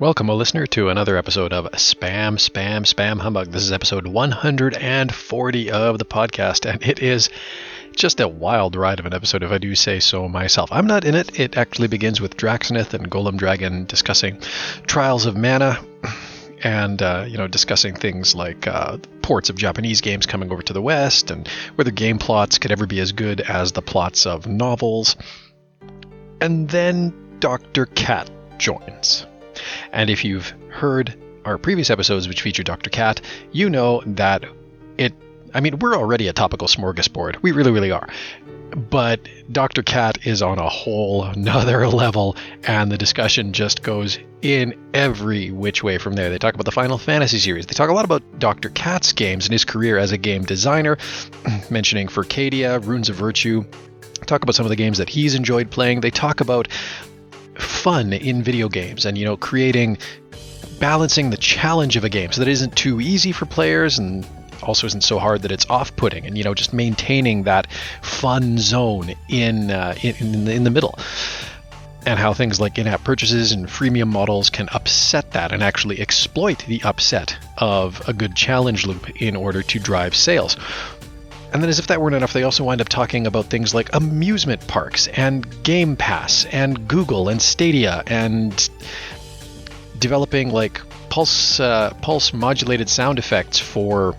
Welcome, a listener, to another episode of Spam, Spam, Spam Humbug. This is episode 140 of the podcast, and it is just a wild ride of an episode, if I do say so myself. I'm not in it. It actually begins with Draxnith and Golem Dragon discussing Trials of Mana, and uh, you know discussing things like uh, ports of Japanese games coming over to the West, and whether game plots could ever be as good as the plots of novels. And then Dr. Cat joins. And if you've heard our previous episodes, which feature Dr. Cat, you know that it. I mean, we're already a topical smorgasbord. We really, really are. But Dr. Cat is on a whole nother level, and the discussion just goes in every which way from there. They talk about the Final Fantasy series. They talk a lot about Dr. Cat's games and his career as a game designer, mentioning Furcadia, Runes of Virtue, talk about some of the games that he's enjoyed playing. They talk about fun in video games and you know creating balancing the challenge of a game so that it isn't too easy for players and also isn't so hard that it's off-putting and you know just maintaining that fun zone in uh, in, in, the, in the middle. And how things like in-app purchases and freemium models can upset that and actually exploit the upset of a good challenge loop in order to drive sales and then, as if that weren't enough, they also wind up talking about things like amusement parks and Game Pass and Google and Stadia and developing like pulse uh, pulse modulated sound effects for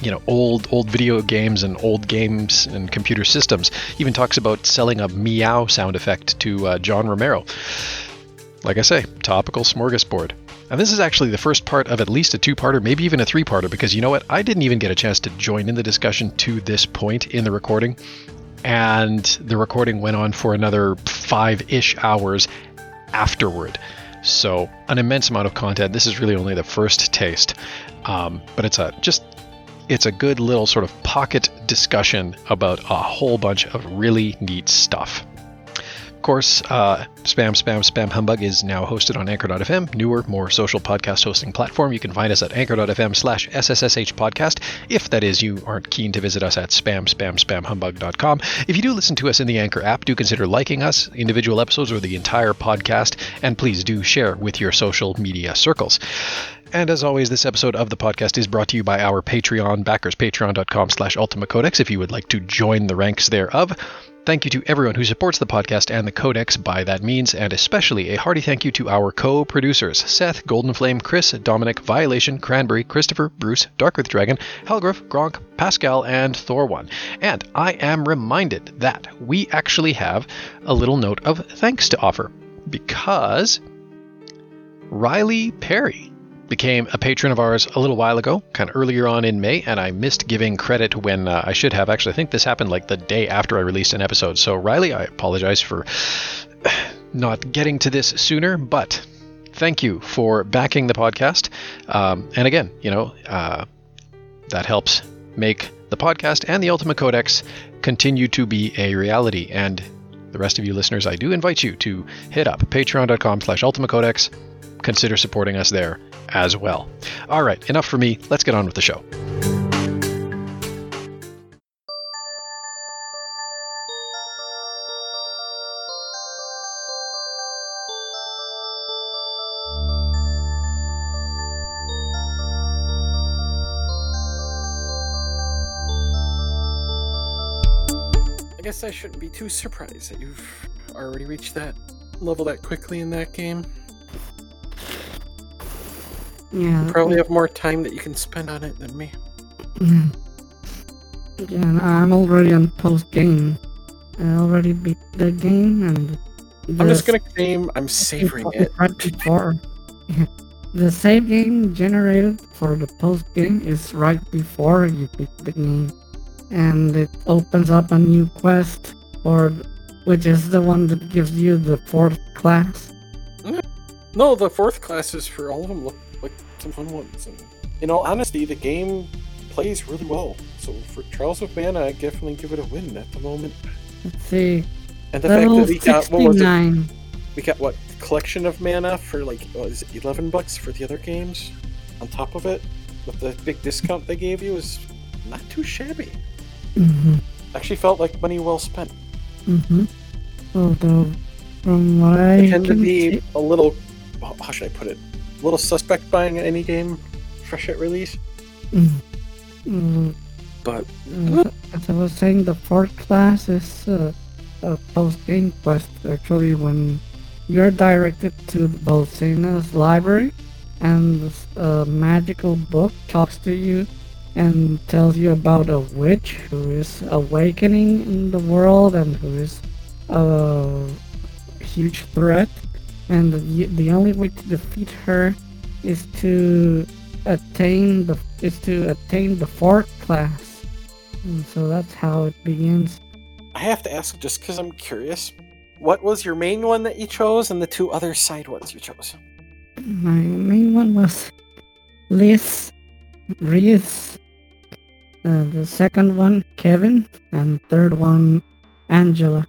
you know old old video games and old games and computer systems. Even talks about selling a meow sound effect to uh, John Romero. Like I say, topical smorgasbord. And this is actually the first part of at least a two parter, maybe even a three parter, because you know what? I didn't even get a chance to join in the discussion to this point in the recording. And the recording went on for another five ish hours afterward. So, an immense amount of content. This is really only the first taste. Um, but it's a just it's a good little sort of pocket discussion about a whole bunch of really neat stuff. Of course, uh, Spam, Spam, Spam Humbug is now hosted on Anchor.fm, newer, more social podcast hosting platform. You can find us at Anchor.fm slash SSSH podcast. If that is, you aren't keen to visit us at spam, spam, spam humbug.com. If you do listen to us in the Anchor app, do consider liking us, individual episodes, or the entire podcast, and please do share with your social media circles. And as always, this episode of the podcast is brought to you by our Patreon backers, patreon.com slash Ultima Codex, if you would like to join the ranks thereof. Thank you to everyone who supports the podcast and the Codex by that means, and especially a hearty thank you to our co producers Seth, Golden Flame, Chris, Dominic, Violation, Cranberry, Christopher, Bruce, Dark Earth Dragon, Helgrif, Gronk, Pascal, and Thor1. And I am reminded that we actually have a little note of thanks to offer because Riley Perry became a patron of ours a little while ago, kind of earlier on in May, and I missed giving credit when uh, I should have. Actually, I think this happened like the day after I released an episode. So, Riley, I apologize for not getting to this sooner, but thank you for backing the podcast. Um, and again, you know, uh, that helps make the podcast and the Ultima Codex continue to be a reality. And the rest of you listeners, I do invite you to hit up patreon.com slash Ultima Codex. Consider supporting us there as well. All right, enough for me. Let's get on with the show. I guess I shouldn't be too surprised that you've already reached that level that quickly in that game. Yeah. You probably have more time that you can spend on it than me. Mm-hmm. Yeah. Yeah, I'm already on post game. I already beat the game and. I'm just gonna claim I'm savoring it. Right before. The save game generated for the post game is right before you beat the game, and it opens up a new quest for, which is the one that gives you the fourth class. No, the fourth class is for all of them. Some fun ones. And in all honesty, the game plays really well. So for Trials of Mana, I definitely give it a win at the moment. Let's see. And the fact that we got what was it? We got what collection of mana for like what is it, eleven bucks for the other games on top of it with the big discount they gave you is not too shabby. Mm-hmm. Actually felt like money well spent. Mm-hmm. Although, from what I tend to be see, a little how should I put it? A little suspect buying any game fresh at release. Mm, But uh, as I was saying, the fourth class is uh, a post-game quest. Actually, when you're directed to Bolsena's library, and a magical book talks to you and tells you about a witch who is awakening in the world and who is a huge threat. And the, the only way to defeat her is to attain the is to attain the fourth class. And so that's how it begins. I have to ask just because I'm curious. What was your main one that you chose, and the two other side ones you chose? My main one was Liz, Riesz. Uh, the second one, Kevin, and third one, Angela.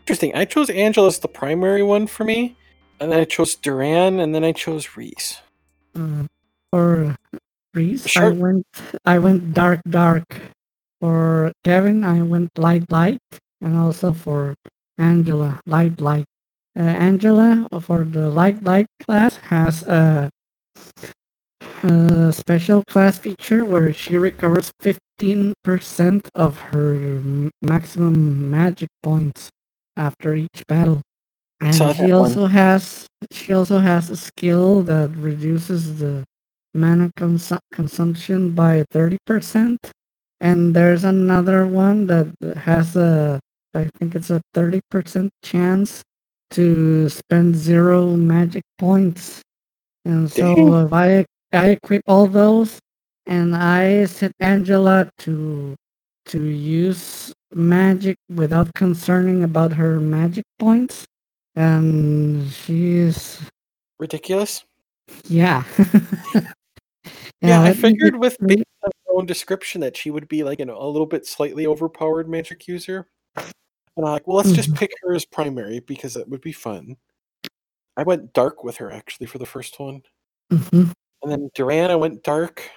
Interesting. I chose Angela as the primary one for me, and then I chose Duran, and then I chose Riesz. For Riesz, I went I went dark dark. For Kevin, I went light light, and also for Angela, light light. Uh, Angela for the light light class has a, a special class feature where she recovers 15% of her maximum magic points after each battle. And Saw she that one. also has she also has a skill that reduces the mana consu- consumption by 30%. And there's another one that has a I think it's a 30% chance to spend zero magic points. And so Dang. if I I equip all those and I set Angela to to use magic without concerning about her magic points. And she's Ridiculous. yeah. Yeah, I figured with based on her own description that she would be like you know a little bit slightly overpowered magic user. And I'm like, well, let's just Mhm. pick her as primary because that would be fun. I went dark with her actually for the first one, Mhm. and then Duran I went dark,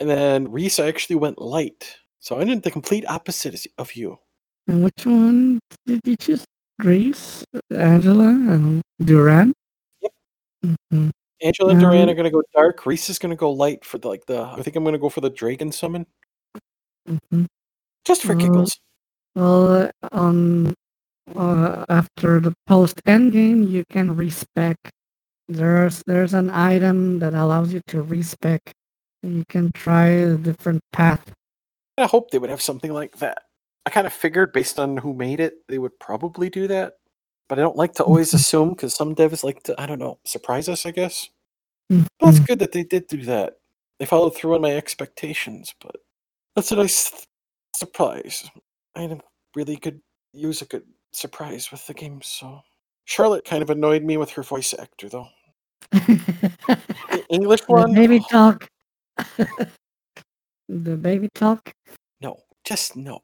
and then Riesz I actually went light. So I did the complete opposite of you. And which one did you choose? Grace, Angela, and Duran? Yep. Mhm. Angela and Duran Um, are gonna go dark. Riesz is gonna go light for the, like the. I think I'm gonna go for the Dragon summon Mhm. just for Uh, giggles. Well, on uh, after the post end game, you can respec. There's there's an item that allows you to respec. You can try a different path. I hope they would have something like that. I kind of figured based on who made it, they would probably do that. But I don't like to always Mhm. assume because some devs like to, I don't know, surprise us, I guess. Well, it's Mhm. good that they did do that. They followed through on my expectations, but that's a nice th- surprise. I didn't really could use a good surprise with the game, so. Charlotte kind of annoyed me with her voice actor, though. The English the one? baby oh, talk. the baby talk. no, just no.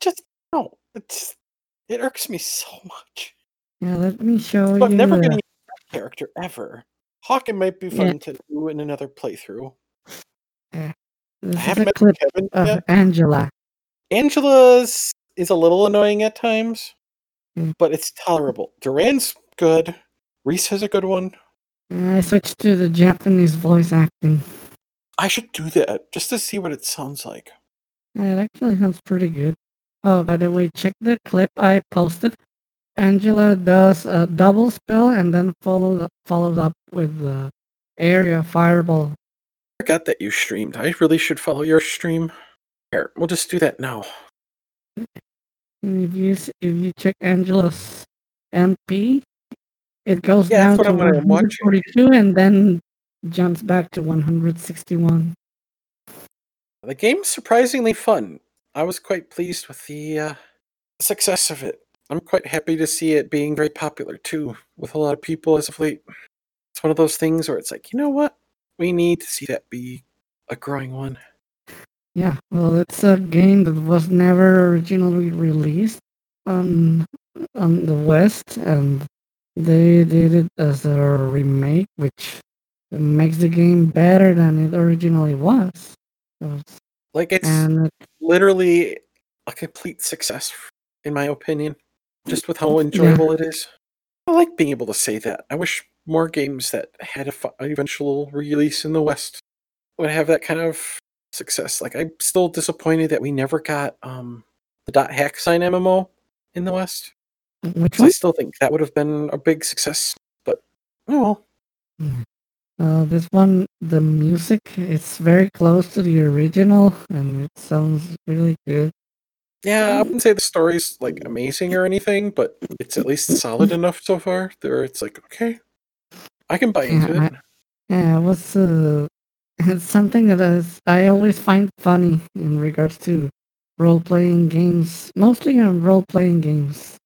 Just no. It's it irks me so much. Yeah, let me show So I'm never gonna use that character ever. Hawken might be Yeah. fun to do in another playthrough. I This is haven't met clip Kevin of yet. Angela. Angela's is a little annoying at times, Mm. but it's tolerable. Duran's good. Riesz has a good one. I switched to the Japanese voice acting. I should do that just to see what it sounds like. It actually sounds pretty good. Oh, by the way, check the clip I posted. Angela does a double spell and then followed followed up with the area fireball. I forgot that you streamed. I really should follow your stream. Here, we'll just do that now. If you if you check Angela's MP, it goes Yeah, down to what I'm- I'm watching. 142 and then jumps back to 161. The game's surprisingly fun. I was quite pleased with the uh, success of it. I'm quite happy to see it being very popular too, with a lot of people as of late. It's one of those things where it's like, you know what? We need to see that be a growing one. Yeah, well, it's a game that was never originally released on on the West, and they did it as a remake, which makes the game better than it originally was. So Like it's literally a complete success, in my opinion, just with how mm, enjoyable it is. I like being able to say that. I wish more games that had a an eventual release in the West would have that kind of success. Like I'm still disappointed that we never got um the dot hack sign MMO in the West. Mm, which 'Cause I still think that would have been a big success. But oh well. Uh, this one, the music, it's very close to the original, and it sounds really good. Yeah, I wouldn't say the story's like amazing or anything, but it's at least solid enough so far. There, it's like okay, I can buy into Yeah, it. Yeah, what's uh, it's something that is, I always find funny in regards to role playing games, mostly in role playing games.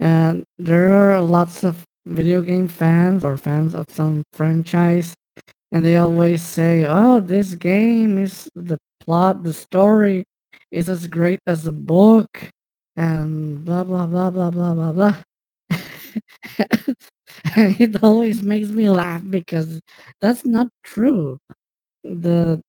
And there are lots of video game fans or fans of some franchise, and they always say, "Oh, this game is the plot, the story is as great as the book," and blah blah blah blah blah blah blah. it always makes me laugh because that's not true. The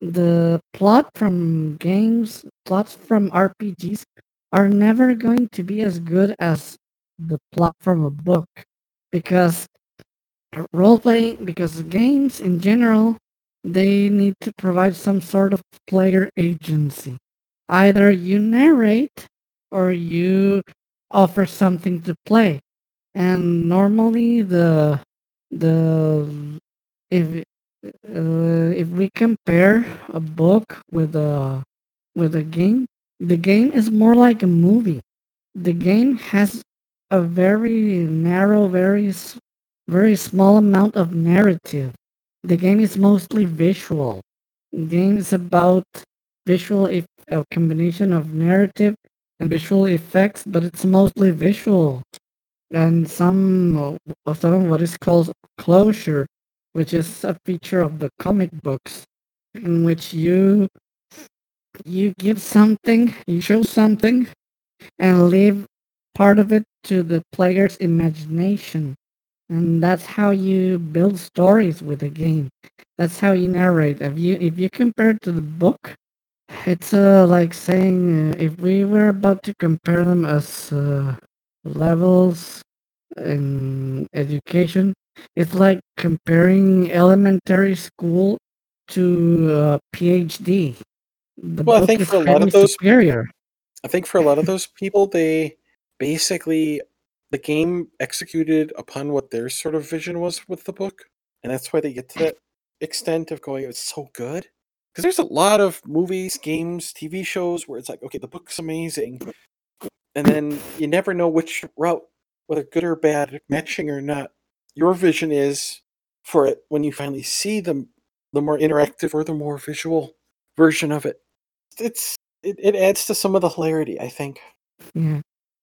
the plot from games, plots from RPGs are never going to be as good as the plot from a book because role playing because games in general they need to provide some sort of player agency. Either you narrate or you offer something to play. And normally the the if uh, if we compare a book with a with a game, the game is more like a movie. The game has a very narrow, very very small amount of narrative. The game is mostly visual. The game is about visual, a combination of narrative and visual effects, but it's mostly visual and some of of some what is called closure, which is a feature of the comic books, in which you you give something, you show something, and leave part of it to the player's imagination. And that's how you build stories with a game. That's how you narrate. If you if you compare it to the book, it's uh, like saying uh, if we were about to compare them as uh, levels in education, it's like comparing elementary school to uh, PhD. The Well, I think is for a lot of those- superior. I think for a lot of those people, they basically the game executed upon what their sort of vision was with the book, and that's why they get to that extent of going, "It's so good." Because there's a lot of movies, games, TV shows where it's like, okay, the book's amazing, and then you never know which route, whether good or bad, matching or not, your vision is for it when you finally see the the more interactive or the more visual version of it. It's it, it adds to some of the hilarity, I think. Yeah.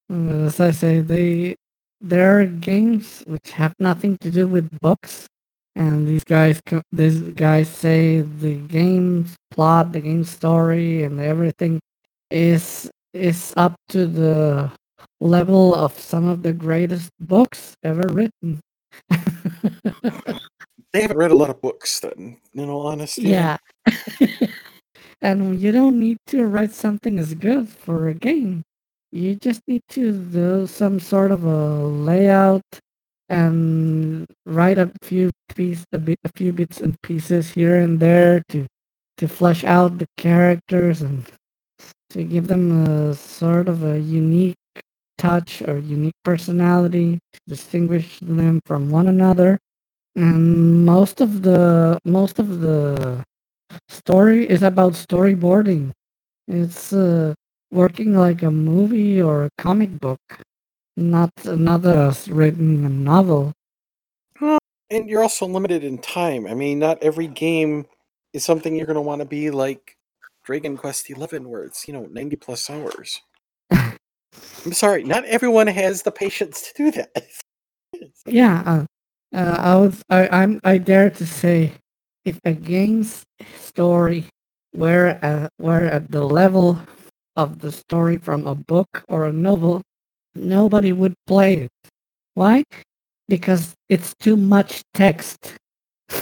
As I say, they there are games which have nothing to do with books, and these guys these guys say the game's plot, the game story, and everything is is up to the level of some of the greatest books ever written. They haven't read a lot of books, then, in all honesty. yeah. and you don't need to write something as good for a game. You just need to do some sort of a layout and write a few piece a, bit, a few bits and pieces here and there to to flesh out the characters and to give them a sort of a unique touch or unique personality to distinguish them from one another. And most of the most of the story is about storyboarding. It's uh, working like a movie or a comic book not another written novel And you're also limited in time. I mean, not every game is something you're going to want to be like Dragon Quest XI, where it's, you know, 90 plus hours. I'm sorry, not everyone has the patience to do that. yeah uh, uh, i was I, i'm i dare to say if a game's story were at, were at the level of the story from a book or a novel nobody would play it why because it's too much text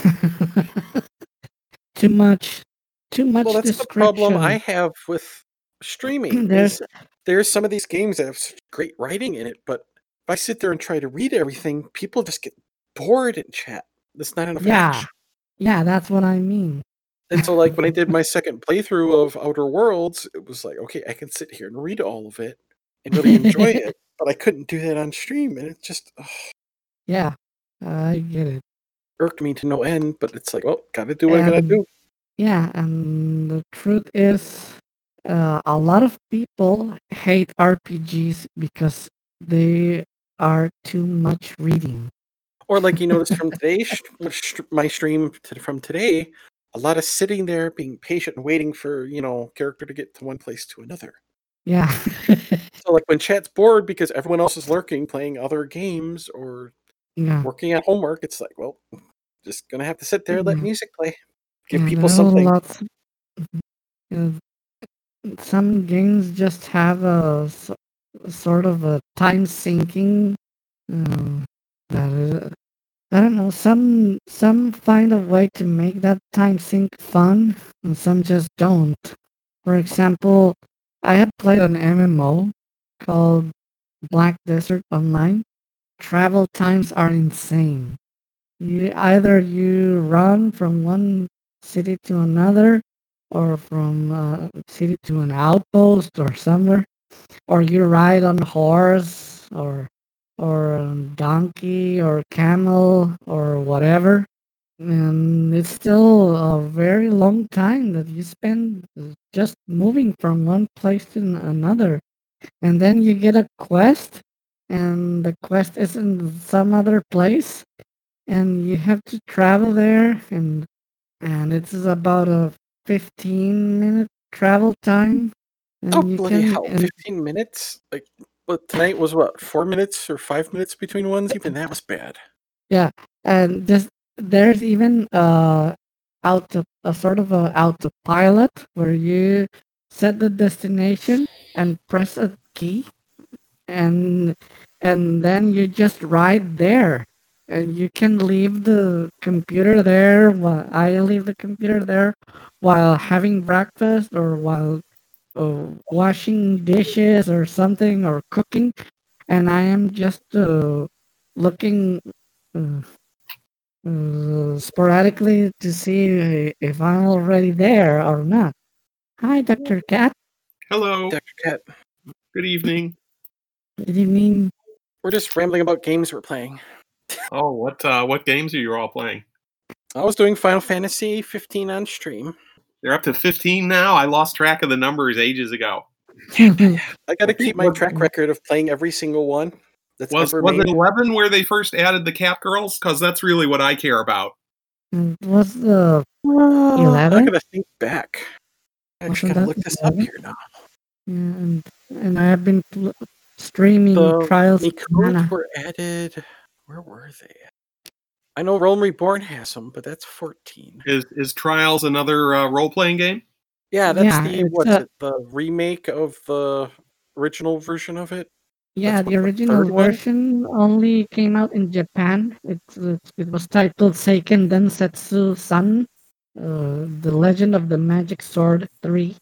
too much too much well, that's the problem I have with streaming. there's there's some of these games that have such great writing in it, but if I sit there and try to read everything, people just get bored in chat. There's not enough Yeah. action. Yeah, that's what I mean. And so, like when I did my second playthrough of Outer Worlds, it was like, okay, I can sit here and read all of it and really enjoy it, but I couldn't do that on stream, and it just ugh, Yeah, I get it. irked me to no end. But it's like, well, gotta do what I gotta do. Yeah, and the truth is, uh, a lot of people hate RPGs because they are too much reading. Or like you noticed from today's my stream from today, a lot of sitting there, being patient and waiting for you know character to get to one place to another. Yeah. So like when chat's bored because everyone else is lurking, playing other games or yeah. working at homework, it's like, well, just gonna have to sit there, let Mhm. music play, give Yeah, people something. lots- Mhm. Some games just have a sort of a time sinking. Uh, that is, I don't know. Some some find a way to make that time sink fun, and some just don't. For example, I had played an MMO called Black Desert Online. Travel times are insane. You either you run from one city to another, or from uh, city to an outpost or somewhere, or you ride on a horse or or um, donkey or camel or whatever, and it's still a very long time that you spend just moving from one place to another, and then you get a quest, and the quest is in some other place, and you have to travel there and and it's about a 15 minute travel time and Oh you bloody can- hell! Fifteen minutes? Like, but tonight was what? Four minutes or five minutes between ones? Even that was bad. Yeah, and this there's even uh auto a sort of a autopilot where you set the destination and press a key and and then you just ride there and you can leave the computer there while i leave the computer there while having breakfast or while washing dishes or something or cooking and i am just uh, looking uh, uh, sporadically to see uh, if I'm already there or not. Hi, Dr. Cat. Hello. Dr. Cat, Good evening. Good evening. we're just rambling about games we're playing. Oh, what uh, what games are you all playing? I was doing Final Fantasy 15 on stream. You're up to 15 now. I lost track of the numbers ages ago. I got to keep my track record of playing every single one that's Was was made. it 11 where they first added the cat girls? Because that's really what I care about. And What's the Uh, I 11? gotta think back. I actually Wasn't gotta look this up here now. and and I have been pl- streaming The Trials of Miicodes Mana. were added. Where were they? I know Realm Reborn has them, but that's 14. Is is Trials another uh, role playing game? Yeah, that's Yeah, the it's what's a- it? The remake of the original version of it. Yeah, the what the original third one? version only came out in Japan. It's, it's it was titled Seiken Densetsu San, uh, The Legend of the Magic Sword 3,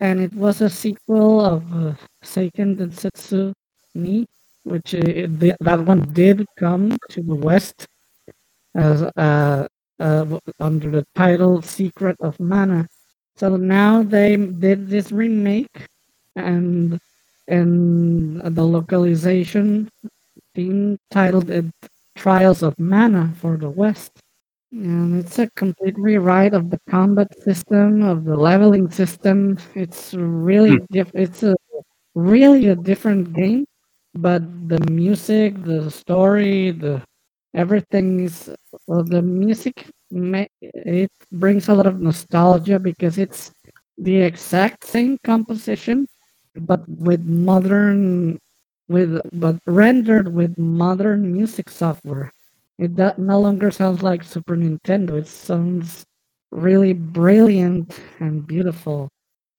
and it was a sequel of uh, Seiken Densetsu Ni, which uh, the, that one did come to the West as uh, uh, under the title Secret of Mana. So now they did this remake, and and the localization team titled it Trials of Mana for the West. And it's a complete rewrite of the combat system, of the leveling system. It's really diff- it's a really a different game, but the music, the story, the everything is well, the music it brings a lot of nostalgia because it's the exact same composition but with modern with but rendered with modern music software it do- no longer sounds like super nintendo it sounds really brilliant and beautiful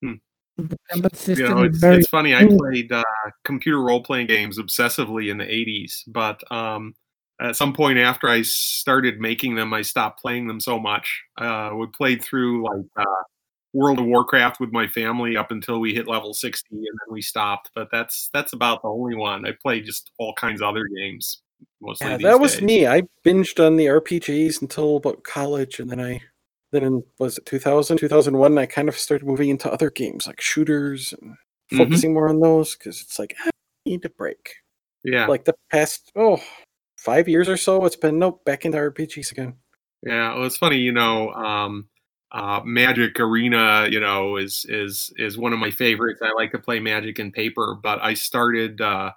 Hmm. the combat system You know, it's, it's funny. I played uh, computer role playing games obsessively in the 80s, but um, at some point after I started making them, I stopped playing them so much. Uh, we played through like uh, World of Warcraft with my family up until we hit level 60 and then we stopped. But that's that's about the only one. I play just all kinds of other games mostly. Yeah, that was days. me. I binged on the RPGs until about college, and then I, then in was it 2000, 2001, I kind of started moving into other games like shooters and Mhm. focusing more on those because it's like I need a break. Yeah. Like the past oh five years or so, it's been nope back into RPGs again. Yeah, well, it's funny, you know. Um, uh, Magic Arena, you know, is is is one of my favorites. I like to play Magic in paper, but I started uh,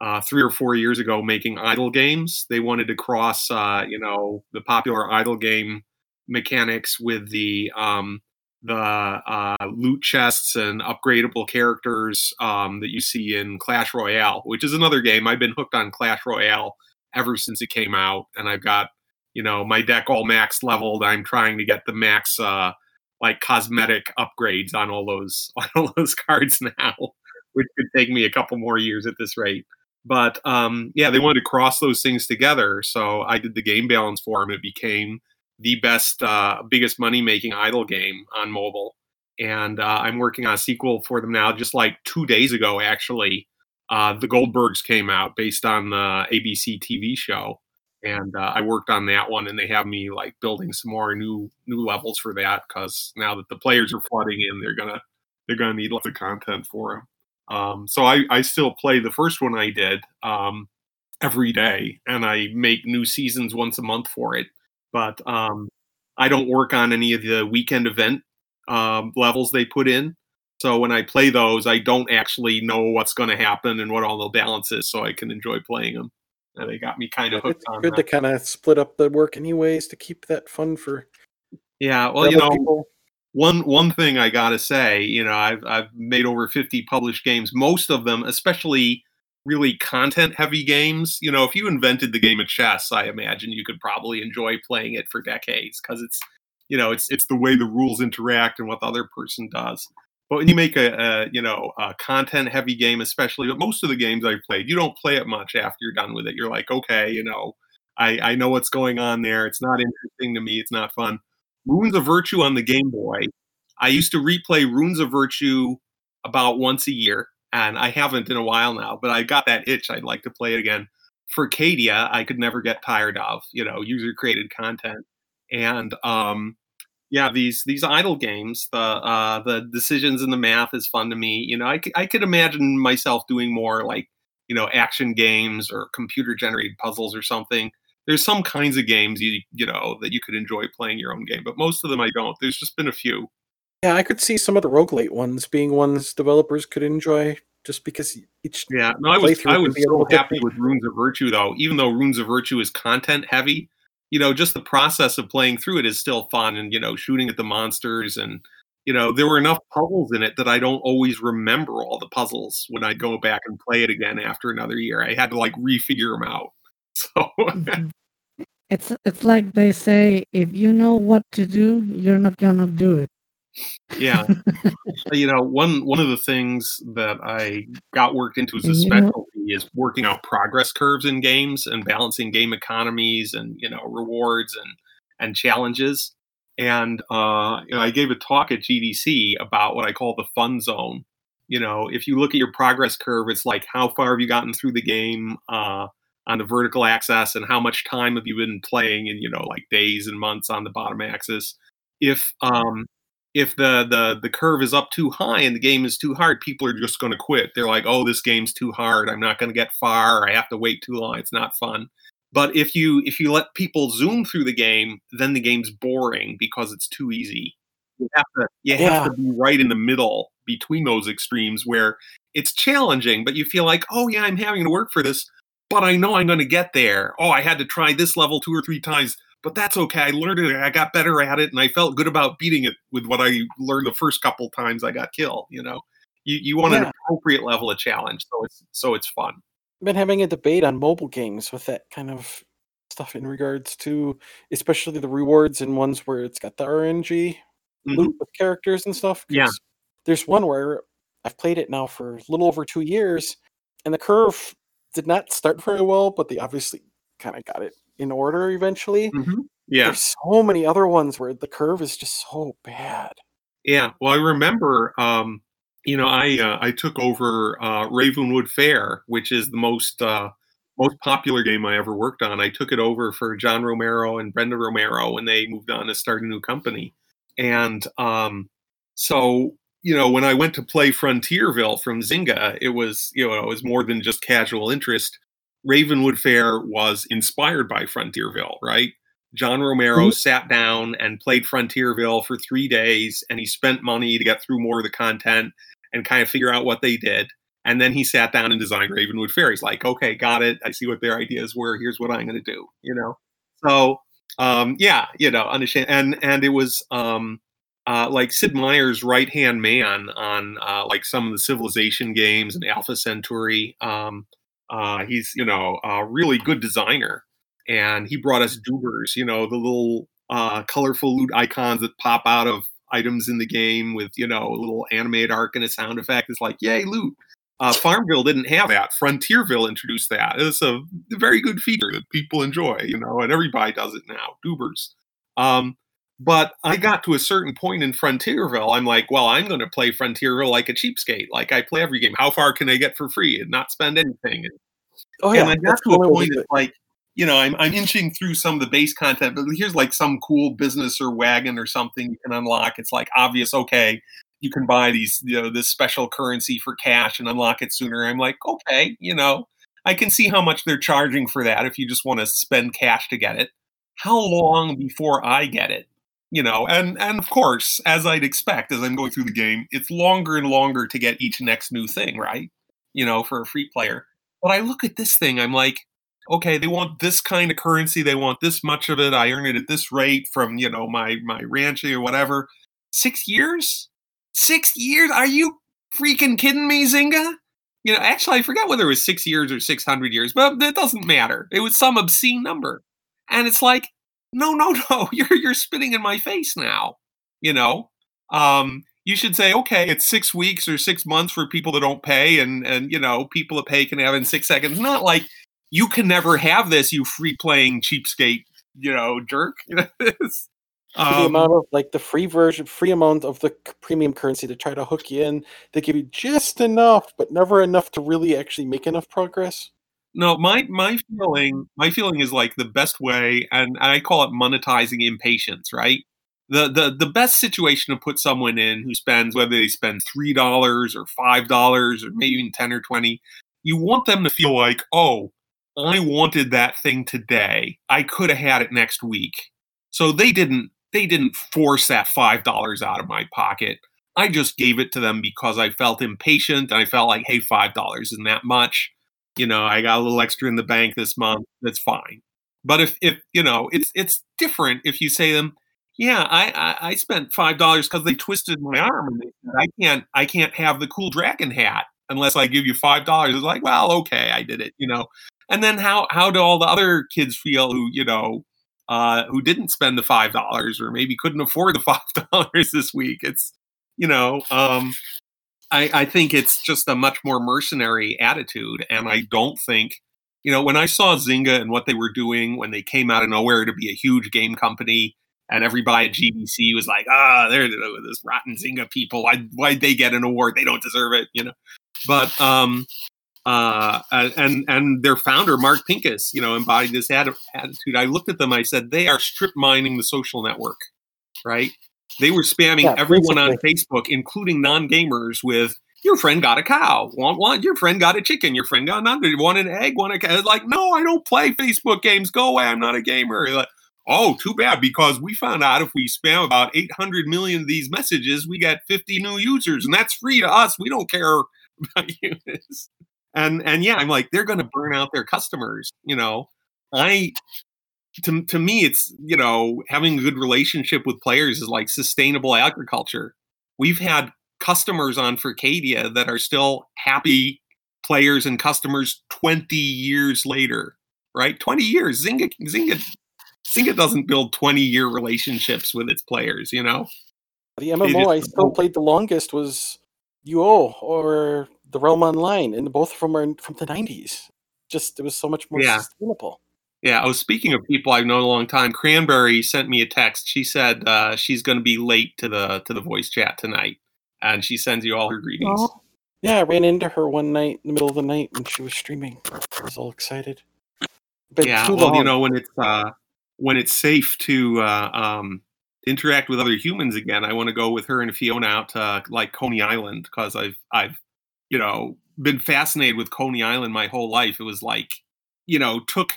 uh, three or four years ago making idle games. They wanted to cross, uh, you know, the popular idle game mechanics with the um, the uh, loot chests and upgradable characters um, that you see in Clash Royale, which is another game. I've been hooked on Clash Royale ever since it came out, and I've got you know my deck all max leveled. I'm trying to get the max uh like cosmetic upgrades on all those on all those cards now which could take me a couple more years at this rate. But um yeah they wanted to cross those things together so i did the game balance for them it became the best uh biggest money making idle game on mobile. And uh, i'm working on a sequel for them now just like two days ago actually uh the goldbergs came out based on the abc tv show and uh, I worked on that one, and they have me like building some more new new levels for that because now that the players are flooding in, they're gonna they're gonna need lots of content for them. Um, so I I still play the first one I did um, every day, and I make new seasons once a month for it. But um, I don't work on any of the weekend event um, levels they put in. So when I play those, I don't actually know what's going to happen and what all the balance is, so I can enjoy playing them. And they got me kind of hooked It's on good that. to kind of split up the work anyways to keep that fun for Yeah, well, you know, people. one one thing I gotta say, you know, I've I've made over fifty published games. Most of them, especially really content heavy games. You know, if you invented the game of chess, I imagine you could probably enjoy playing it for decades because it's you know it's it's the way the rules interact and what the other person does. But when you make a, a you know a content heavy game, especially, but most of the games I've played, you don't play it much after you're done with it. You're like, okay, you know, I I know what's going on there. It's not interesting to me. It's not fun. Runes of Virtue on the Game Boy. I used to replay Runes of Virtue about once a year, and I haven't in a while now, but I got that itch. I'd like to play it again. Furcadia, I could never get tired of, you know, user created content. And um, yeah, these these idle games, the uh, the decisions and the math is fun to me. You know, I, c- I could imagine myself doing more like, you know, action games or computer generated puzzles or something there's some kinds of games you you know that you could enjoy playing your own game, but most of them I don't. There's just been a few. Yeah, I could see some of the roguelite ones being ones developers could enjoy just because each Yeah, no, I was I was be a so little happy with Runes of Virtue though. Even though Runes of Virtue is content heavy, you know, just the process of playing through it is still fun, and you know, shooting at the monsters and you know, there were enough puzzles in it that I don't always remember all the puzzles when I go back and play it again after another year. I had to like refigure them out. So mm-hmm. It's it's like they say, if you know what to do, you're not gonna do it. yeah, you know, one one of the things that I got worked into as a you specialty is working out progress curves in games and balancing game economies and you know rewards and and challenges. And uh, you know, I gave a talk at GDC about what I call the fun zone. You know, if you look at your progress curve, it's like how far have you gotten through the game uh, on the vertical axis, and how much time have you been playing, in you know, like days and months on the bottom axis. If um, if the the the curve is up too high and the game is too hard, people are just going to quit. They're like, "Oh, this game's too hard. I'm not going to get far. I have to wait too long. It's not fun." But if you if you let people zoom through the game, then the game's boring because it's too easy. You have to you Yeah. have to be right in the middle between those extremes where it's challenging, but you feel like, "Oh yeah, I'm having to work for this, but I know I'm going to get there. Oh, I had to try this level two or three times." But that's okay. I learned it. I got better at it, and I felt good about beating it with what I learned the first couple times I got killed. You know, you you want an appropriate level of challenge, so it's so it's fun. been having a debate on mobile games with that kind of stuff in regards to especially the rewards and ones where it's got the RNG Mhm. loot with characters and stuff. Yeah. There's one where I've played it now for a little over two years, and the curve did not start very well, but they obviously kind of got it in order eventually. Mhm. Yeah, There's so many other ones where the curve is just so bad. Yeah. Well, I remember, um, you know, I uh, I took over uh, Ravenwood Fair, which is the most uh, most popular game I ever worked on. I took it over for John Romero and Brenda Romero when they moved on to start a new company, and um, so you know, when I went to play Frontierville from Zynga, it was you know it was more than just casual interest. Ravenwood Fair was inspired by Frontierville, right? John Romero mm-hmm. sat down and played Frontierville for three days, and he spent money to get through more of the content and kind of figure out what they did. And then he sat down and designed Ravenwood Fair. He's like, okay, got it. I see what their ideas were. Here's what I'm going to do. You know, so um, yeah, you know, understand. And and it was um, uh, like Sid Meier's right hand man on uh, like some of the Civilization games and Alpha Centauri. Um, uh, he's you know a really good designer and he brought us doobers, you know, the little uh, colorful loot icons that pop out of items in the game with, you know, a little animated arc and a sound effect. It's like, yay, loot. Uh, Farmville didn't have that. Frontierville introduced that. It's a very good feature that people enjoy, you know, and everybody does it now. Doobers. Um, but I got to a certain point in Frontierville. I'm like, well, I'm going to play Frontierville like a cheapskate, like I play every game. How far can I get for free and not spend anything? And, oh yeah, and I got to a point of like, you know, I'm, I'm inching through some of the base content, but here's like some cool business or wagon or something you can unlock. It's like obvious, okay, you can buy these, you know, this special currency for cash and unlock it sooner. I'm like, okay, you know, I can see how much they're charging for that if you just want to spend cash to get it. How long before I get it? You know, and and of course, as I'd expect, as I'm going through the game, it's longer and longer to get each next new thing, right? You know, for a free player. But I look at this thing, I'm like, okay, they want this kind of currency, they want this much of it. I earn it at this rate from you know my my ranching or whatever. Six years? Six years? Are you freaking kidding me, Zynga? You know, actually, I forget whether it was six years or six hundred years, but it doesn't matter. It was some obscene number, and it's like, no, no, no, you're you're spitting in my face now. You know, um, you should say, okay, it's six weeks or six months for people that don't pay, and and you know, people that pay can have in six seconds. Not like you can never have this, you free playing cheapskate, you know, jerk. um, the amount of like the free version, free amount of the premium currency to try to hook you in, they give you just enough, but never enough to really actually make enough progress. No, my my feeling, my feeling is like the best way, and I call it monetizing impatience, right? The, the the best situation to put someone in who spends whether they spend three dollars or five dollars or maybe even ten or twenty, you want them to feel like, oh, I wanted that thing today. I could have had it next week. So they didn't they didn't force that $5 out of my pocket. I just gave it to them because I felt impatient and I felt like, hey, $5 isn't that much. You know, I got a little extra in the bank this month. That's fine. But if, if you know, it's it's different if you say them, yeah, I, I, I spent five dollars because they twisted my arm and I can't I can't have the cool dragon hat unless I give you five dollars. It's like, well, okay, I did it, you know. And then how how do all the other kids feel who you know uh, who didn't spend the five dollars or maybe couldn't afford the five dollars this week? It's you know um, I, I think it's just a much more mercenary attitude, and I don't think you know when I saw Zynga and what they were doing when they came out of nowhere to be a huge game company. And everybody at GDC was like, "Ah, they're this rotten Zynga people. Why, why'd they get an award? They don't deserve it." You know, but um, uh, and and their founder Mark Pincus, you know, embodied this ad- attitude. I looked at them. I said they are strip mining the social network, right? They were spamming yeah, everyone on Facebook, including non gamers, with your friend got a cow, want one. Your friend got a chicken. Your friend got another. Want an egg? Want a cow? Like, no, I don't play Facebook games. Go away. I'm not a gamer. Like, oh, too bad because we found out if we spam about 800 million of these messages, we get 50 new users, and that's free to us. We don't care about you and and yeah i'm like they're going to burn out their customers you know i to, to me it's you know having a good relationship with players is like sustainable agriculture we've had customers on Furcadia that are still happy players and customers 20 years later right 20 years zynga zynga zynga doesn't build 20 year relationships with its players you know the mmo i still played the longest was uo or the Realm Online, and both of them are from the '90s. Just it was so much more yeah. sustainable. Yeah. I was speaking of people I've known a long time, Cranberry sent me a text. She said uh, she's going to be late to the to the voice chat tonight, and she sends you all her greetings. Oh. Yeah, I ran into her one night in the middle of the night when she was streaming. I was all excited. Been yeah. Well, you know when it's uh, when it's safe to uh, um, interact with other humans again, I want to go with her and Fiona out to like Coney Island because I've I've you know been fascinated with Coney Island my whole life. It was like you know took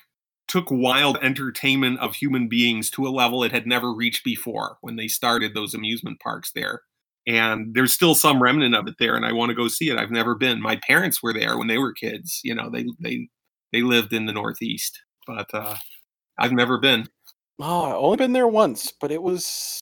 took wild entertainment of human beings to a level it had never reached before when they started those amusement parks there. And there's still some remnant of it there, and I want to go see it. I've never been. My parents were there when they were kids. You know, they they they lived in the Northeast, but uh, I've never been. Oh, I've only been there once, but it was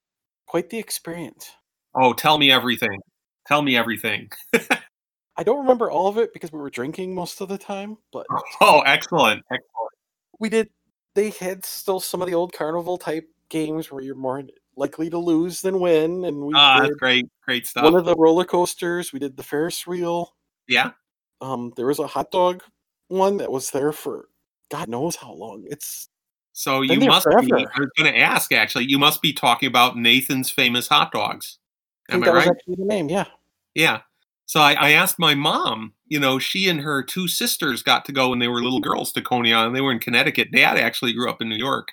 quite the experience. Oh, tell me everything. Tell me everything. I don't remember all of it because we were drinking most of the time, but Oh, excellent, excellent. We did. They had still some of the old carnival type games where you're more likely to lose than win, and we Ah, that's great, great stuff. one of the roller coasters. We did the Ferris wheel. yeah, Um, there was a hot dog one that was there for God knows how long. It's so you must be. I was going to ask actually. You must be talking about Nathan's famous hot dogs. I Am I was right? actually the name. Yeah. Yeah. So I, I asked my mom. You know, she and her two sisters got to go when they were little girls to Coney Island. They were in Connecticut. Dad actually grew up in New York.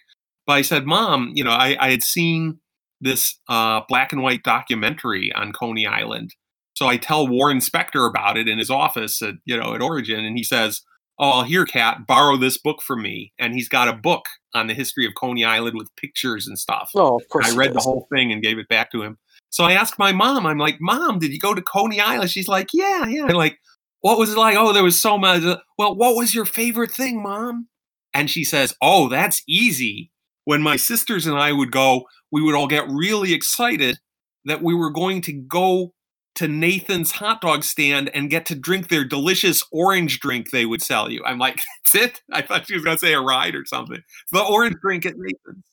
But I said, Mom, you know, I, I had seen this uh, black and white documentary on Coney Island. So I tell Warren Spector about it in his office at you know at Origin, and he says, "Oh, I'll here, Cat, borrow this book from me." And he's got a book on the history of Coney Island with pictures and stuff. Oh, of course. I read the whole thing and gave it back to him. So I asked my mom, I'm like, Mom, did you go to Coney Island? She's like, Yeah, yeah. Like, what was it like? Oh, there was so much. Well, what was your favorite thing, Mom? And she says, Oh, that's easy. When my sisters and I would go, we would all get really excited that we were going to go to Nathan's hot dog stand and get to drink their delicious orange drink they would sell you. I'm like, that's it? I thought she was going to say a ride or something. The orange drink at Nathan's.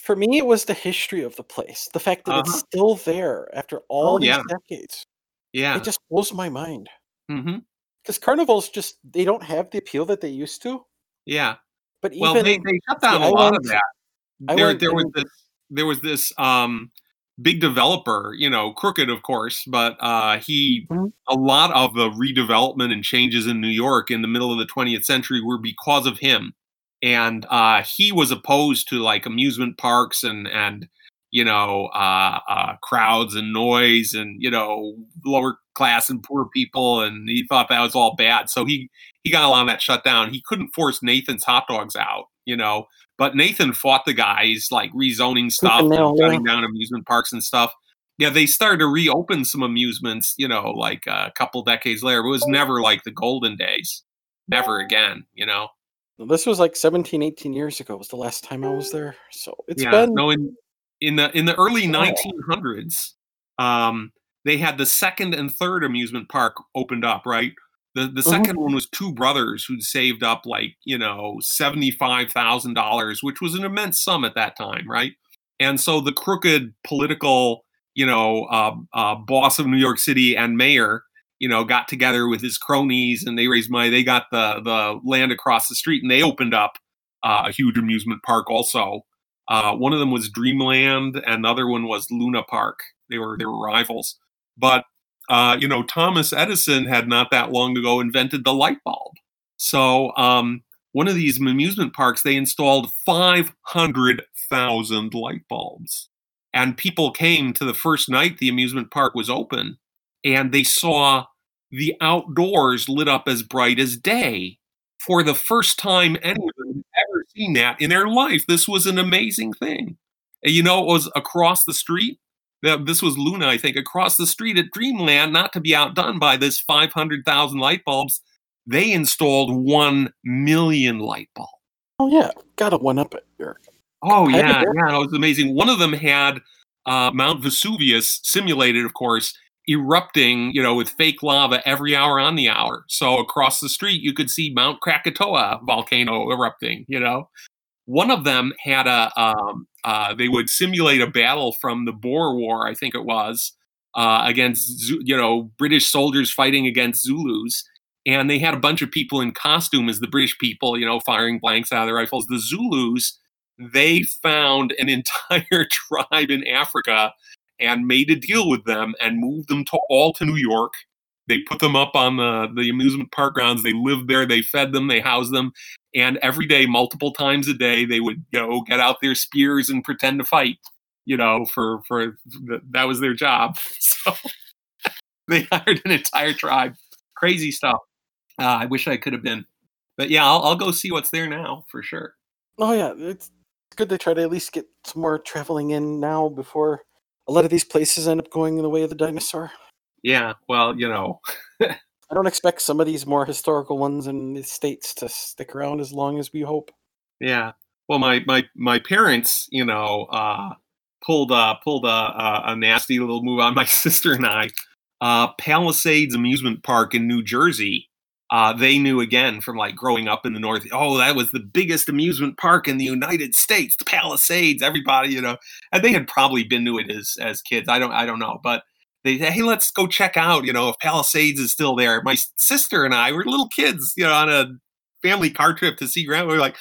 For me, it was the history of the place. The fact that Uh-huh. it's still there after all Oh, these yeah. decades. Yeah. It just blows my mind. Because carnivals just they don't have the appeal that they used to. Yeah. But Well, even they, they shut down a lot of that. I There, there was this, there was this um, big developer, you know, crooked, of course, but uh, he, Mhm. a lot of the redevelopment and changes in New York in the middle of the 20th century were because of him, and uh, he was opposed to like amusement parks and and you know uh, uh, crowds and noise and you know lower class and poor people, and he thought that was all bad. So he he got a lot of that shut down. He couldn't force Nathan's hot dogs out, you know. But Nathan fought the guys like rezoning stuff, and shutting down amusement parks and stuff. Yeah, they started to reopen some amusements, you know, like a couple decades later. It was never like the golden days. Never again, you know. This was like 17, 18 years ago was the last time I was there. So it's yeah, been no. In in the in the early Wow. 1900s, um, they had the second and third amusement park opened up. Right, the the Mhm. second one was two brothers who'd saved up like you know seventy five thousand dollars, which was an immense sum at that time. Right, and so the crooked political you know uh, uh, boss of New York City and mayor you know, got together with his cronies and they raised money. They got the the land across the street and they opened up uh, a huge amusement park. Also, uh, one of them was Dreamland and the other one was Luna Park. They were they were rivals, but uh, you know, Thomas Edison had not that long ago invented the light bulb. So um, one of these amusement parks, they installed five hundred thousand light bulbs, and people came to the first night the amusement park was open, and they saw the outdoors lit up as bright as day. For the first time anyone had ever seen that in their life. This was an amazing thing. And you know, it was across the street. This was Luna, I think, across the street at Dreamland, not to be outdone by this 500,000 light bulbs. They installed 1 million light bulbs. oh yeah, gotta one up it, Eric. Oh yeah, yeah, it was amazing. One of them had uh, Mount Vesuvius simulated, of course, erupting, you know, with fake lava every hour on the hour. So across the street, you could see Mount Krakatoa volcano erupting. You know, one of them had a. Um, uh, they would simulate a battle from the Boer War, I think it was, uh, against you know British soldiers fighting against Zulus. and they had a bunch of people in costume as the British people, you know, firing blanks out of their rifles. The Zulus, they found an entire tribe in Africa and made a deal with them and moved them to all to New York. They put them up on the, the amusement park grounds. They lived there. They fed them. They housed them. And every day, multiple times a day, they would go get out their spears and pretend to fight. You know, for for the, that was their job. So they hired an entire tribe. Crazy stuff. Uh, I wish I could have been, but yeah, I'll, I'll go see what's there now for sure. Oh yeah, it's good to try to at least get some more traveling in now before a lot of these places end up going in the way of the dinosaur. Yeah, well, you know, I don't expect some of these more historical ones in the states to stick around as long as we hope. yeah. Well, my my my parents, you know, uh, pulled uh pulled a, a a nasty little move on my sister and I. Uh, Palisades Amusement Park in New Jersey. Uh, they knew again from like growing up in the North. Oh, that was the biggest amusement park in the United States. The Palisades. Everybody, you know, and they had probably been to it as as kids. I don't I don't know, but they say, hey, let's go check out. You know, if Palisades is still there. My sister and I were little kids, you know, on a family car trip to see grandma. We were like,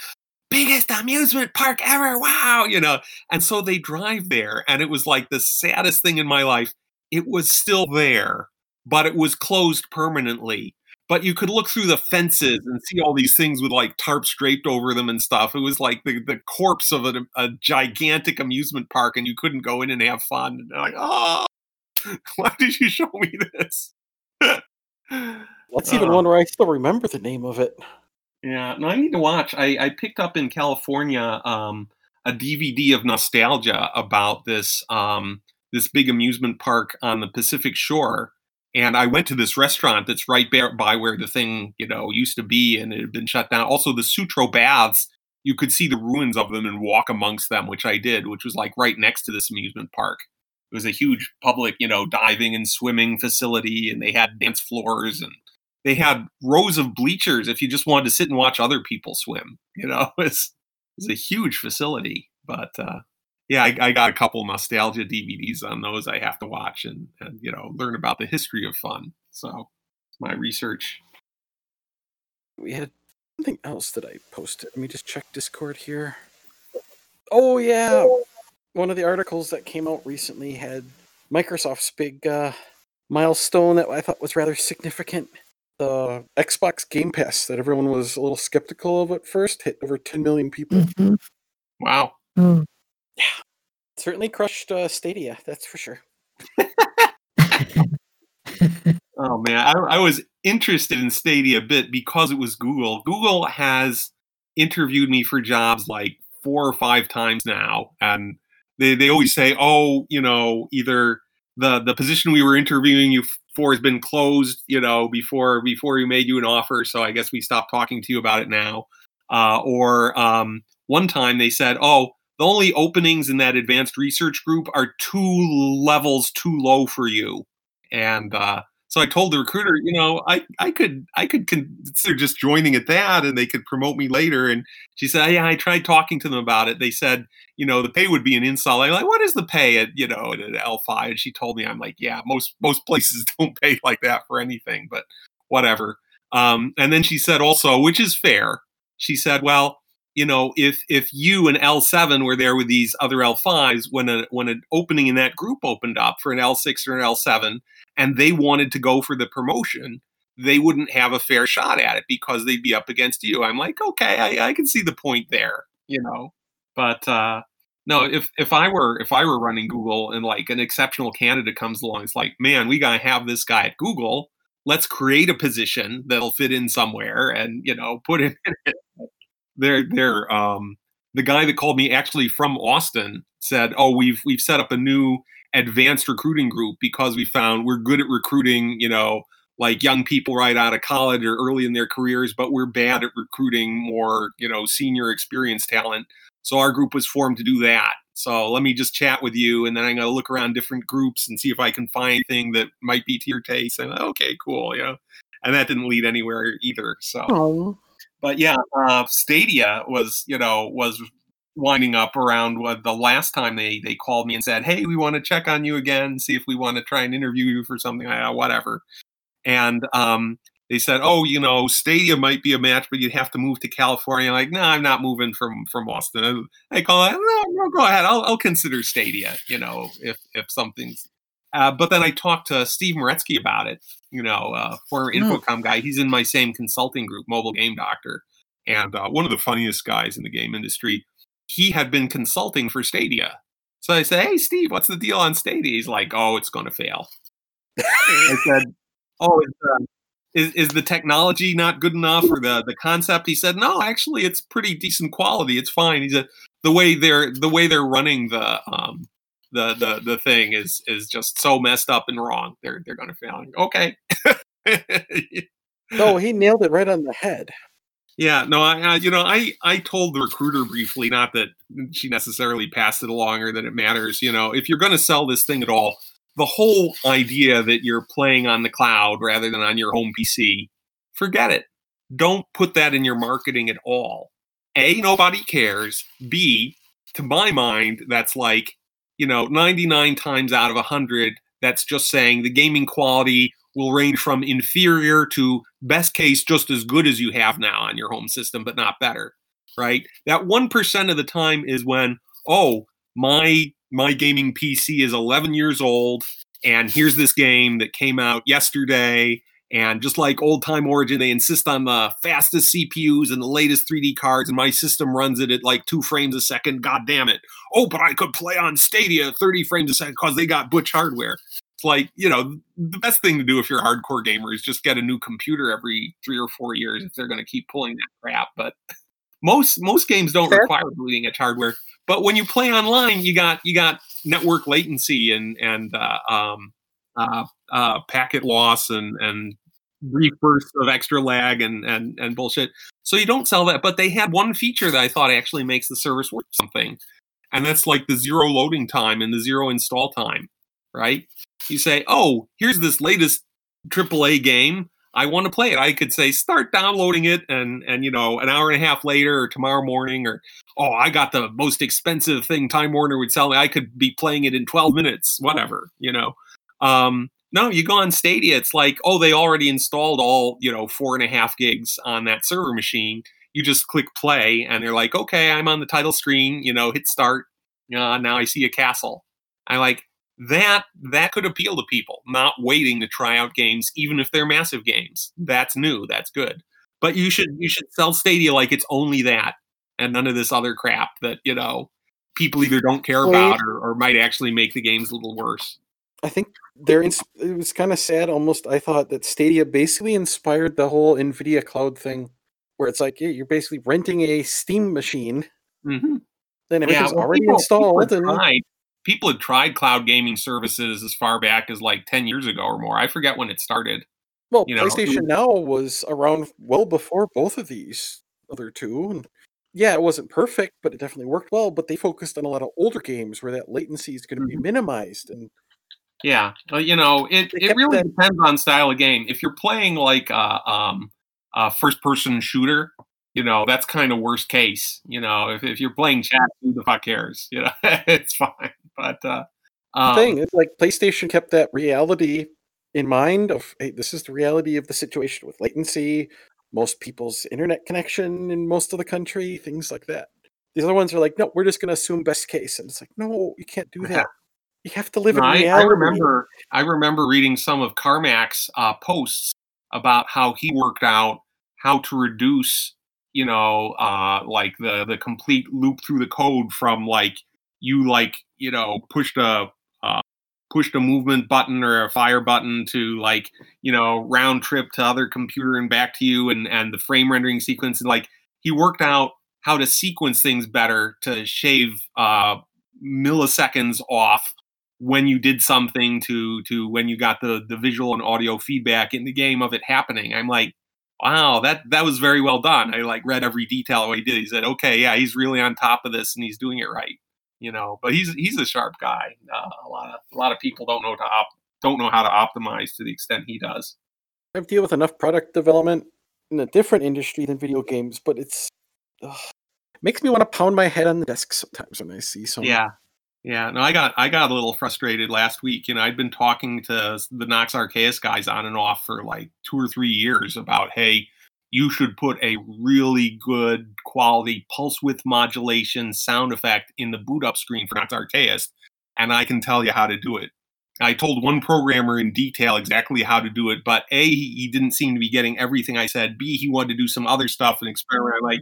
biggest amusement park ever. Wow. You know, and so they drive there. And it was like the saddest thing in my life. It was still there, but it was closed permanently. But you could look through the fences and see all these things with like tarps draped over them and stuff. It was like the, the corpse of a, a gigantic amusement park, and you couldn't go in and have fun. And like, oh, why did you show me this? That's even Uh, one where I still remember the name of it. Yeah, no, I need to watch. I, I picked up in California um, a DVD of nostalgia about this um, this big amusement park on the Pacific Shore, and I went to this restaurant that's right by where the thing you know used to be, and it had been shut down. Also, the Sutro Baths, you could see the ruins of them and walk amongst them, which I did, which was like right next to this amusement park. It was a huge public, you know, diving and swimming facility, and they had dance floors and they had rows of bleachers if you just wanted to sit and watch other people swim. You know, it's it's a huge facility. But uh, yeah, I, I got a couple nostalgia DVDs on those I have to watch and, and you know learn about the history of fun. So my research. We had something else that I posted. Let me just check Discord here. Oh yeah, one of the articles that came out recently had Microsoft's big uh, milestone that I thought was rather significant. The Xbox Game Pass that everyone was a little skeptical of at first hit over 10 million people. Mhm. Wow. Oh. Certainly crushed uh, Stadia, that's for sure. Oh man, I, I was interested in Stadia a bit because it was Google. Google has interviewed me for jobs like four or five times now, and they, they always say, "Oh, you know, either the the position we were interviewing you for has been closed, you know, before before we made you an offer, so I guess we stopped talking to you about it now," uh, or um, one time they said, "Oh." The only openings in that advanced research group are two levels too low for you, and uh, so I told the recruiter, you know, I, I could I could consider just joining at that, and they could promote me later. And she said, yeah, I tried talking to them about it. They said, you know, the pay would be an insult. I'm like, what is the pay at you know at L5? And she told me, I'm like, yeah, most most places don't pay like that for anything, but whatever. Um, and then she said also, which is fair. She said, well, you know, if if you and L7 were there with these other L5s, when a when an opening in that group opened up for an L6 or an L7 and they wanted to go for the promotion, they wouldn't have a fair shot at it because they'd be up against you. I'm like, okay, I, I can see the point there, you know. But uh, no, if if I were if I were running Google and like an exceptional candidate comes along, it's like, man, we gotta have this guy at Google. Let's create a position that'll fit in somewhere, and you know, put him in it. They're they're um, the guy that called me actually from Austin said, "Oh, we've we've set up a new advanced recruiting group because we found we're good at recruiting, you know, like young people right out of college or early in their careers, but we're bad at recruiting more, you know, senior experienced talent. So our group was formed to do that. So let me just chat with you, and then I'm gonna look around different groups and see if I can find anything that might be to your taste. And okay, cool, know. And that didn't lead anywhere either. So Oh. But yeah, uh, Stadia was you know was winding up around what the last time they they called me and said, "Hey, we want to check on you again, see if we want to try and interview you for something, uh, whatever." And um, they said, "Oh, you know, Stadia might be a match, but you'd have to move to California." Like, no, I'm not moving from from Boston. I call it, no, no, go ahead. I'll, I'll consider Stadia. You know, if if something's. Uh, but then I talked to Steve Meretzky about it. You know, uh, former Infocom guy. He's in my same consulting group, Mobile Game Doctor, and uh, one of the funniest guys in the game industry. He had been consulting for Stadia. So I said, "Hey, Steve, what's the deal on Stadia?" He's like, "Oh, it's going to fail." I said, "Oh, uh, is is the technology not good enough or the the concept?" He said, "No, actually, it's pretty decent quality. It's fine." He said, "The way they're the way they're running the um the the the thing is is just so messed up and wrong. They're they're going to fail." Okay. No, oh, he nailed it right on the head. Yeah, no, I, I, you know, I, I told the recruiter briefly, not that she necessarily passed it along or that it matters. You know, if you're going to sell this thing at all, the whole idea that you're playing on the cloud rather than on your home PC, forget it. Don't put that in your marketing at all. A, nobody cares. B, to my mind, that's like, you know, 99 times out of 100, that's just saying the gaming quality will range from inferior to best case just as good as you have now on your home system, but not better. Right? That 1% of the time is when, oh, my my gaming PC is 11 years old, and here's this game that came out yesterday. And just like old time Origin, they insist on the fastest CPUs and the latest 3D cards, and my system runs it at like two frames a second. God damn it. Oh, but I could play on Stadia 30 frames a second because they got butch hardware. It's like, you know, the best thing to do if you're a hardcore gamer is just get a new computer every three or four years if they're going to keep pulling that crap. But most most games don't Fair. require bleeding edge hardware. But when you play online, you got you got network latency and and uh, um, uh, uh, packet loss and and bursts of extra lag and and and bullshit. So you don't sell that. But they had one feature that I thought actually makes the service worth something, and that's like the zero loading time and the zero install time. Right? You say, oh, here's this latest AAA game. I want to play it. I could say start downloading it, and and you know an hour and a half later or tomorrow morning, or oh, I got the most expensive thing Time Warner would sell me. I could be playing it in 12 minutes, whatever, you know. Um, no, you go on Stadia, it's like, oh, they already installed all, you know, four and a half gigs on that server machine. You just click play, and they're like, okay, I'm on the title screen, you know, hit start. Uh, now I see a castle. I like that. That could appeal to people, not waiting to try out games, even if they're massive games. That's new. That's good. But you should you should sell Stadia like it's only that and none of this other crap that you know people either don't care about or, or might actually make the games a little worse. I think they're ins- it was kind of sad almost. I thought that Stadia basically inspired the whole Nvidia cloud thing, where it's like yeah, you're basically renting a Steam machine, Mm-hmm. then everything's well, already people- installed, People and had, tried, people had tried cloud gaming services as far back as like ten years ago or more. I forget when it started. well, you know, PlayStation Now was around well before both of these other two, and yeah, it wasn't perfect, but it definitely worked well. But they focused on a lot of older games where that latency is going to be Mm-hmm. minimized, and Yeah, uh, you know, it, it really that- depends on style of game. If you're playing like a, um, a first person shooter, you know, that's kind of worst case. You know, if, if you're playing chat, who the fuck cares? You know, it's fine. But uh, the um, thing it's like PlayStation kept that reality in mind of hey, this is the reality of the situation with latency, most people's internet connection in most of the country, things like that. The other ones are like, no, we're just going to assume best case, and it's like, no, you can't do that. You have to live No, in I, I remember I remember reading some of Carmack's uh, posts about how he worked out how to reduce, you know, uh, like the the complete loop through the code from like you like you know pushed a uh, pushed a movement button or a fire button to like you know round trip to other computer and back to you and and the frame rendering sequence. And like he worked out how to sequence things better to shave uh, milliseconds off when you did something to to when you got the the visual and audio feedback in the game of it happening. I'm like wow that that was very well done. I like read every detail of what he did. He said okay yeah he's really on top of this and he's doing it right you know but he's he's a sharp guy. Uh, a lot of a lot of people don't know to op- don't know how to optimize to the extent he does. I've dealt with enough product development in a different industry than video games, but it's ugh, makes me want to pound my head on the desk sometimes when I see some yeah Yeah, no, I got I got a little frustrated last week. You know, I'd been talking to the Nox Archaist guys on and off for like two or three years about, hey, you should put a really good quality pulse width modulation sound effect in the boot up screen for Nox Archaist, and I can tell you how to do it. I told one programmer in detail exactly how to do it, but A, he didn't seem to be getting everything I said. B, he wanted to do some other stuff and experiment. Like,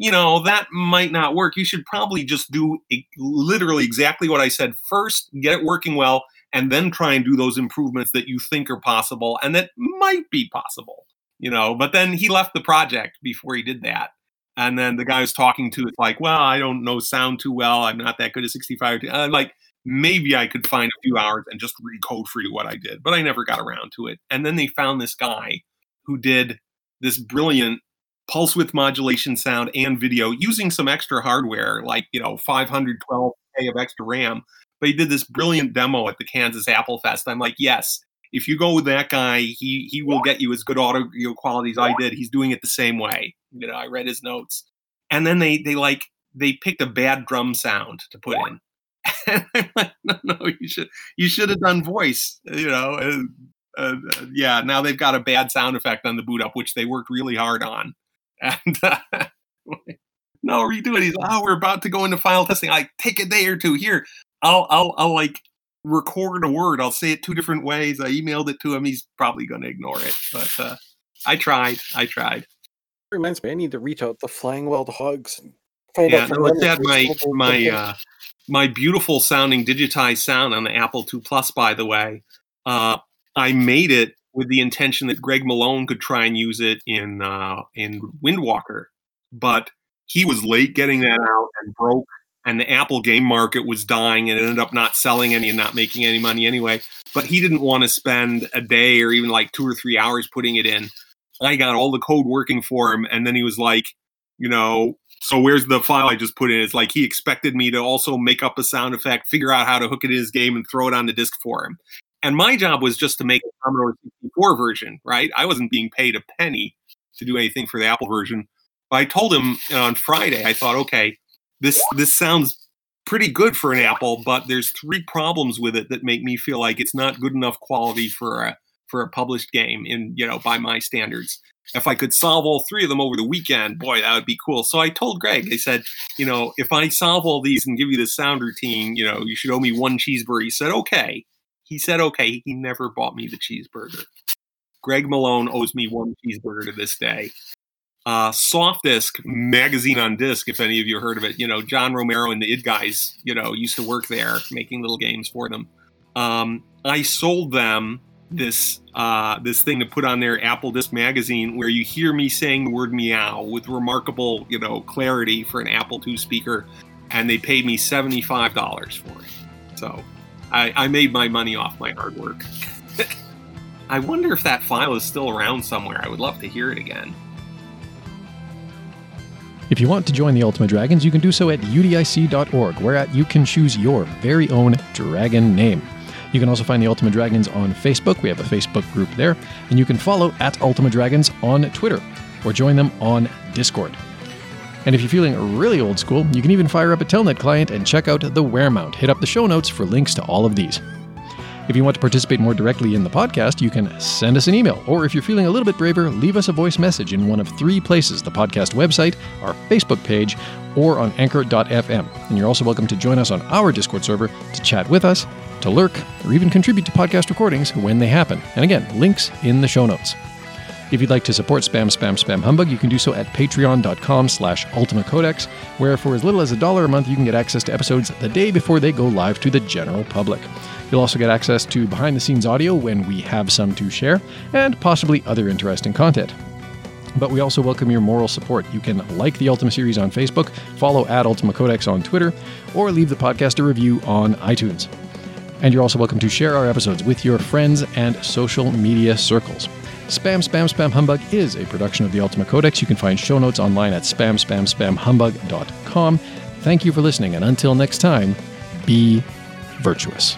you know, that might not work. You should probably just do literally exactly what I said first, get it working well, and then try and do those improvements that you think are possible and that might be possible, you know. But then he left the project before he did that. And then the guy I was talking to is like, well, I don't know sound too well. I'm not that good at 65. I'm like, maybe I could find a few hours and just recode for you what I did, but I never got around to it. And then they found this guy who did this brilliant pulse width modulation sound and video using some extra hardware, like, you know, 512K of extra RAM. But he did this brilliant demo at the Kansas Apple Fest. I'm like, yes, if you go with that guy, he he will get you as good audio quality as I did. He's doing it the same way. You know, I read his notes. And then they they like they picked a bad drum sound to put in. And I'm like, no, no, you should you should have done voice, you know. Uh, yeah, now they've got a bad sound effect on the boot up, which they worked really hard on. And uh, no, redo it. He's oh, we're about to go into final testing. I take a day or two. Here, I'll I'll I'll like record a word. I'll say it two different ways. I emailed it to him. He's probably going to ignore it, but uh, I tried. I tried. Reminds me, I need to reach out the Flying Wild Hogs find yeah, out. no, it's had my my uh, my beautiful sounding digitized sound on the Apple II Plus. By the way, uh, I made it with the intention that Greg Malone could try and use it in uh, in Windwalker, but he was late getting that out and broke, and the Apple game market was dying, and ended up not selling any and not making any money anyway. But he didn't want to spend a day or even like two or three hours putting it in. I got all the code working for him, and then he was like, you know, so where's the file I just put in? It's like he expected me to also make up a sound effect, figure out how to hook it in his game, and throw it on the disk for him. And my job was just to make a Commodore 64 version, right? I wasn't being paid a penny to do anything for the Apple version. But I told him know, on Friday, I thought, okay, this this sounds pretty good for an Apple, but there's three problems with it that make me feel like it's not good enough quality for a for a published game in you know by my standards. If I could solve all three of them over the weekend, boy, that would be cool. So I told Greg, I said, you know, if I solve all these and give you the sound routine, you know, you should owe me one cheeseburger. He said, okay. He said, okay. He never bought me the cheeseburger. Greg Malone owes me one cheeseburger to this day. Uh, Softdisk magazine on disc, if any of you heard of it, you know, John Romero and the id guys, you know, used to work there making little games for them. Um, I sold them this uh, this thing to put on their Apple Disc magazine, where you hear me saying the word meow with remarkable, you know, clarity for an Apple II speaker, and they paid me seventy five dollars for it. So I, I made my money off my hard work. I wonder if that file is still around somewhere. I would love to hear it again. If you want to join the Ultima Dragons, you can do so at udic.org, where you can choose your very own dragon name. You can also find the Ultima Dragons on Facebook. We have a Facebook group there. And you can follow at Ultima Dragons on Twitter or join them on Discord. And if you're feeling really old school, you can even fire up a Telnet client and check out the Wearmount. Hit up the show notes for links to all of these. If you want to participate more directly in the podcast, you can send us an email, or if you're feeling a little bit braver, leave us a voice message in one of three places the podcast website, our Facebook page, or on anchor.fm. And you're also welcome to join us on our Discord server to chat with us, to lurk, or even contribute to podcast recordings when they happen. And again, links in the show notes. If you'd like to support Spam Spam Spam Humbug, you can do so at patreon.com slash ultimacodex, where for as little as a dollar a month you can get access to episodes the day before they go live to the general public. You'll also get access to behind the scenes audio when we have some to share, and possibly other interesting content. But we also welcome your moral support. You can like the Ultima series on Facebook, follow at Ultima Codex on Twitter, or leave the podcast a review on iTunes. And you're also welcome to share our episodes with your friends and social media circles. Spam Spam Spam Humbug is a production of the Ultima Codex. You can find show notes online at spamspamspamhumbug.com. Thank you for listening, and until next time, be virtuous.